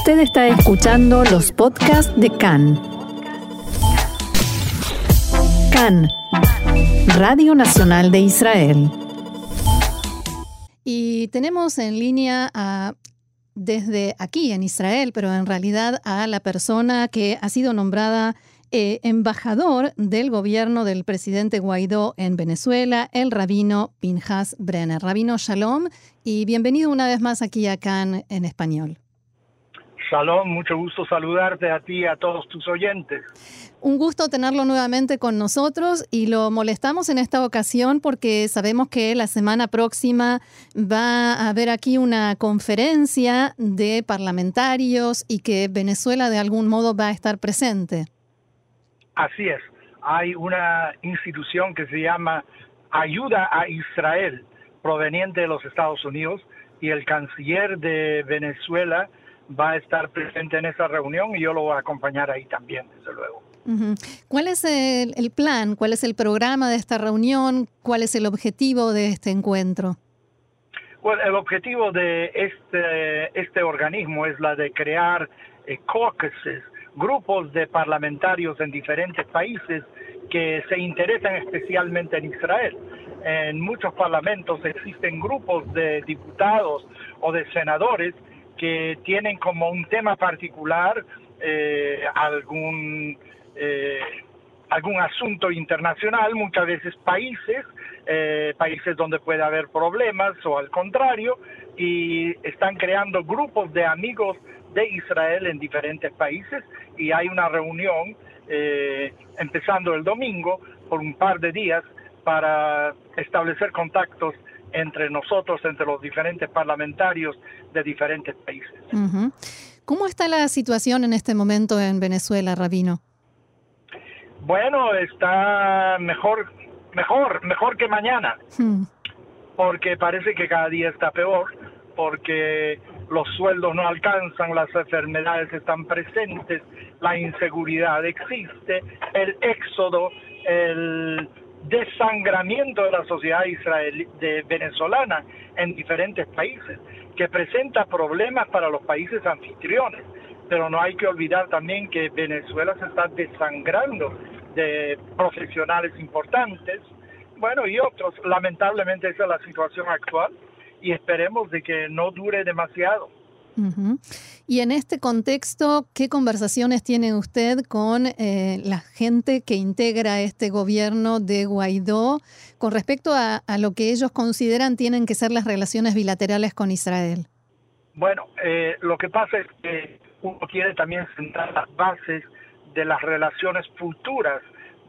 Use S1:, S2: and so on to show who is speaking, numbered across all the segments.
S1: Usted está escuchando los podcasts de CAN. CAN, Radio Nacional de Israel.
S2: Y tenemos en línea a desde aquí en Israel, pero en realidad a la persona que ha sido nombrada eh, embajador del gobierno del presidente Guaidó en Venezuela, el rabino Pinjas Brenner. Rabino Shalom y bienvenido una vez más aquí a Cannes en español.
S3: Shalom, mucho gusto saludarte a ti y a todos tus oyentes.
S2: Un gusto tenerlo nuevamente con nosotros y lo molestamos en esta ocasión porque sabemos que la semana próxima va a haber aquí una conferencia de parlamentarios y que Venezuela de algún modo va a estar presente.
S3: Así es, hay una institución que se llama Ayuda a Israel, proveniente de los Estados Unidos, y el canciller de Venezuela, va a estar presente en esa reunión y yo lo voy a acompañar ahí también, desde luego.
S2: ¿Cuál es el, plan? ¿Cuál es el programa de esta reunión? ¿Cuál es el objetivo de este encuentro?
S3: Bueno, el objetivo de este, este organismo es la de crear eh, caucuses, grupos de parlamentarios en diferentes países que se interesan especialmente en Israel. En muchos parlamentos existen grupos de diputados o de senadores que tienen como un tema particular eh, algún, eh, algún asunto internacional, muchas veces países, eh, países donde puede haber problemas o al contrario, y están creando grupos de amigos de Israel en diferentes países y hay una reunión empezando el domingo por un par de días para establecer contactos entre nosotros, entre los diferentes parlamentarios de diferentes países.
S2: ¿Cómo está la situación en este momento en Venezuela, Rabino?
S3: Bueno, está mejor, mejor, mejor que mañana, hmm. porque parece que cada día está peor, porque los sueldos no alcanzan, las enfermedades están presentes, la inseguridad existe, el éxodo, el desangramiento de la sociedad israelí, de venezolana en diferentes países, que presenta problemas para los países anfitriones. Pero no hay que olvidar también que Venezuela se está desangrando de profesionales importantes, bueno, y otros. Lamentablemente esa es la situación actual y esperemos de que no dure demasiado.
S2: Y en este contexto, ¿qué conversaciones tiene usted con eh, la gente que integra este gobierno de Guaidó con respecto a, lo que ellos consideran tienen que ser las relaciones bilaterales con Israel?
S3: Bueno, eh, lo que pasa es que uno quiere también sentar las bases de las relaciones futuras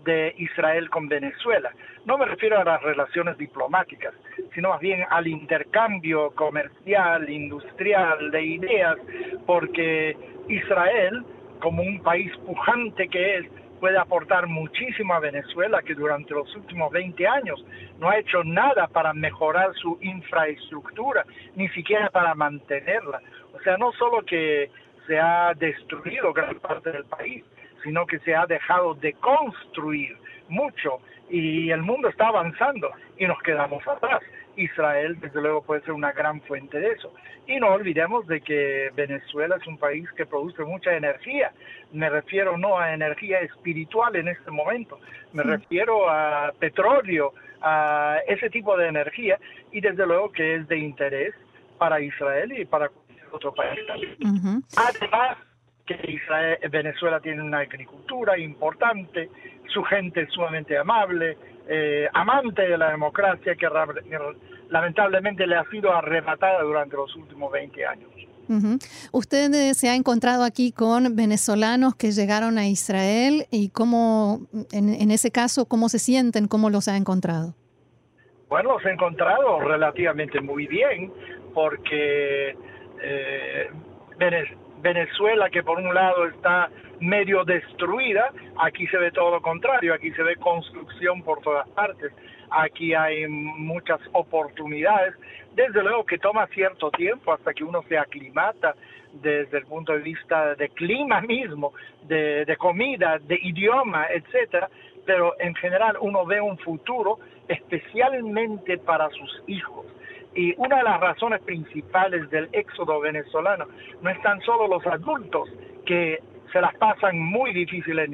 S3: de Israel con Venezuela. No me refiero a las relaciones diplomáticas, sino más bien al intercambio comercial, industrial, de ideas, porque Israel, como un país pujante que es, puede aportar muchísimo a Venezuela, que durante los últimos 20 años no ha hecho nada para mejorar su infraestructura, ni siquiera para mantenerla. O sea, no solo que se ha destruido gran parte del país, sino que se ha dejado de construir mucho y el mundo está avanzando y nos quedamos atrás. Israel, desde luego, puede ser una gran fuente de eso. Y no olvidemos de que Venezuela es un país que produce mucha energía. Me refiero no a energía espiritual en este momento, me refiero a petróleo, a ese tipo de energía, y desde luego que es de interés para Israel y para cualquier otro país también. Además, que Israel, Venezuela tiene una agricultura importante, su gente es sumamente amable, eh, amante de la democracia que lamentablemente le ha sido arrebatada durante los últimos 20 años.
S2: ¿Usted eh, se ha encontrado aquí con venezolanos que llegaron a Israel y cómo, en, ese caso, cómo se sienten, cómo los ha encontrado?
S3: Bueno, los he encontrado relativamente muy bien porque eh, Venezuela, que por un lado está medio destruida, aquí se ve todo lo contrario, aquí se ve construcción por todas partes, aquí hay muchas oportunidades, desde luego que toma cierto tiempo hasta que uno se aclimata desde el punto de vista de clima mismo, de, de comida, de idioma, etcétera, pero en general uno ve un futuro especialmente para sus hijos Y una de las razones principales del éxodo venezolano no es tan solo los adultos que se las pasan muy difíciles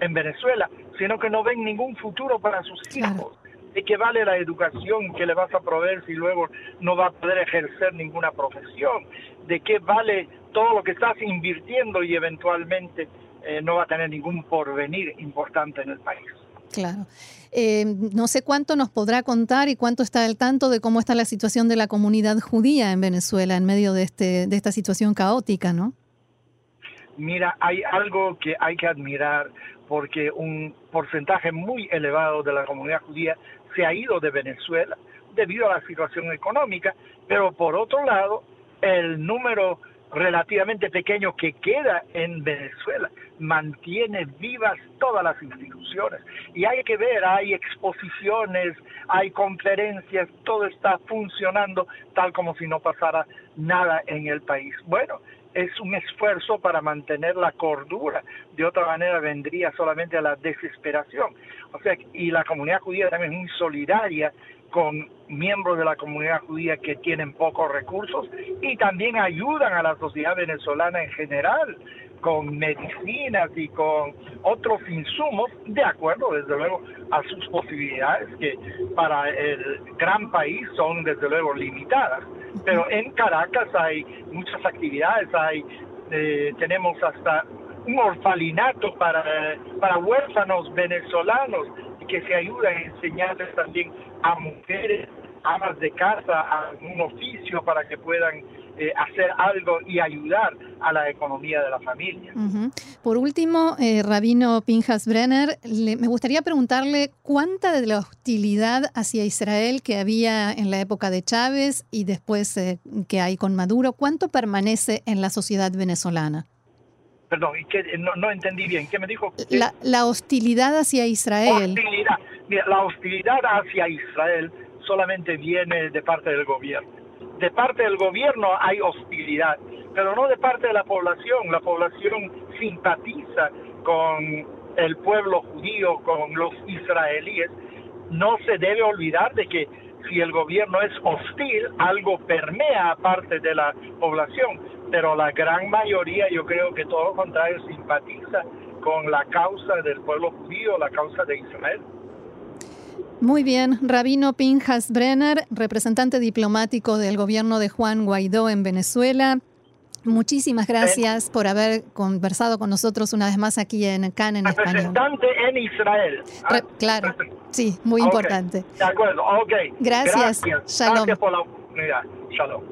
S3: en, Venezuela, sino que no ven ningún futuro para sus hijos. ¿De qué vale la educación que le vas a proveer si luego no va a poder ejercer ninguna profesión? ¿De qué vale todo lo que estás invirtiendo y eventualmente eh, no va a tener ningún porvenir importante en el país?
S2: Claro. Eh, no sé cuánto nos podrá contar y cuánto está al tanto de cómo está la situación de la comunidad judía en Venezuela en medio de, este, de esta situación caótica, ¿no?
S3: Mira, hay algo que hay que admirar porque un porcentaje muy elevado de la comunidad judía se ha ido de Venezuela debido a la situación económica, pero por otro lado, el número relativamente pequeño que queda en Venezuela mantiene vivas todas las instituciones. Y hay que ver, hay exposiciones, hay conferencias, todo está funcionando tal como si no pasara nada en el país. Bueno, es un esfuerzo para mantener la cordura, de otra manera vendría solamente a la desesperación. O sea, y la comunidad judía también es muy solidaria con miembros de la comunidad judía que tienen pocos recursos y también ayudan a la sociedad venezolana en general con medicinas y con otros insumos, de acuerdo, desde luego, a sus posibilidades, que para el gran país son, desde luego, limitadas. Pero en Caracas hay muchas actividades, hay eh, tenemos hasta un orfalinato para, para huérfanos venezolanos que se ayudan a enseñarles también a mujeres, amas de casa, a un oficio para que puedan eh, hacer algo y ayudar a la economía de la familia.
S2: Por último, eh, Rabino Pinjas Brenner, me gustaría preguntarle cuánta de la hostilidad hacia Israel que había en la época de Chávez y después eh, que hay con Maduro, cuánto permanece en la sociedad venezolana.
S3: Perdón, no, entendí bien. ¿Qué me dijo?
S2: La, la hostilidad hacia Israel.
S3: Hostilidad. la hostilidad hacia Israel solamente viene de parte del gobierno. De parte del gobierno hay hostilidad, pero no de parte de la población. La población simpatiza con el pueblo judío, con los israelíes. No se debe olvidar de que si el gobierno es hostil, algo permea aparte de la población, pero la gran mayoría, yo creo que todo lo contrario, simpatiza con la causa del pueblo judío, la causa de Israel.
S2: Muy bien, Rabino Pinjas Brenner, representante diplomático del gobierno de Juan Guaidó en Venezuela. Muchísimas gracias por haber conversado con nosotros una vez más aquí en CAN en español.
S3: Representante en Israel.
S2: Ah, claro, sí, muy importante.
S3: De acuerdo, ok.
S2: Gracias.
S3: Gracias. Shalom. Gracias por la oportunidad. Shalom.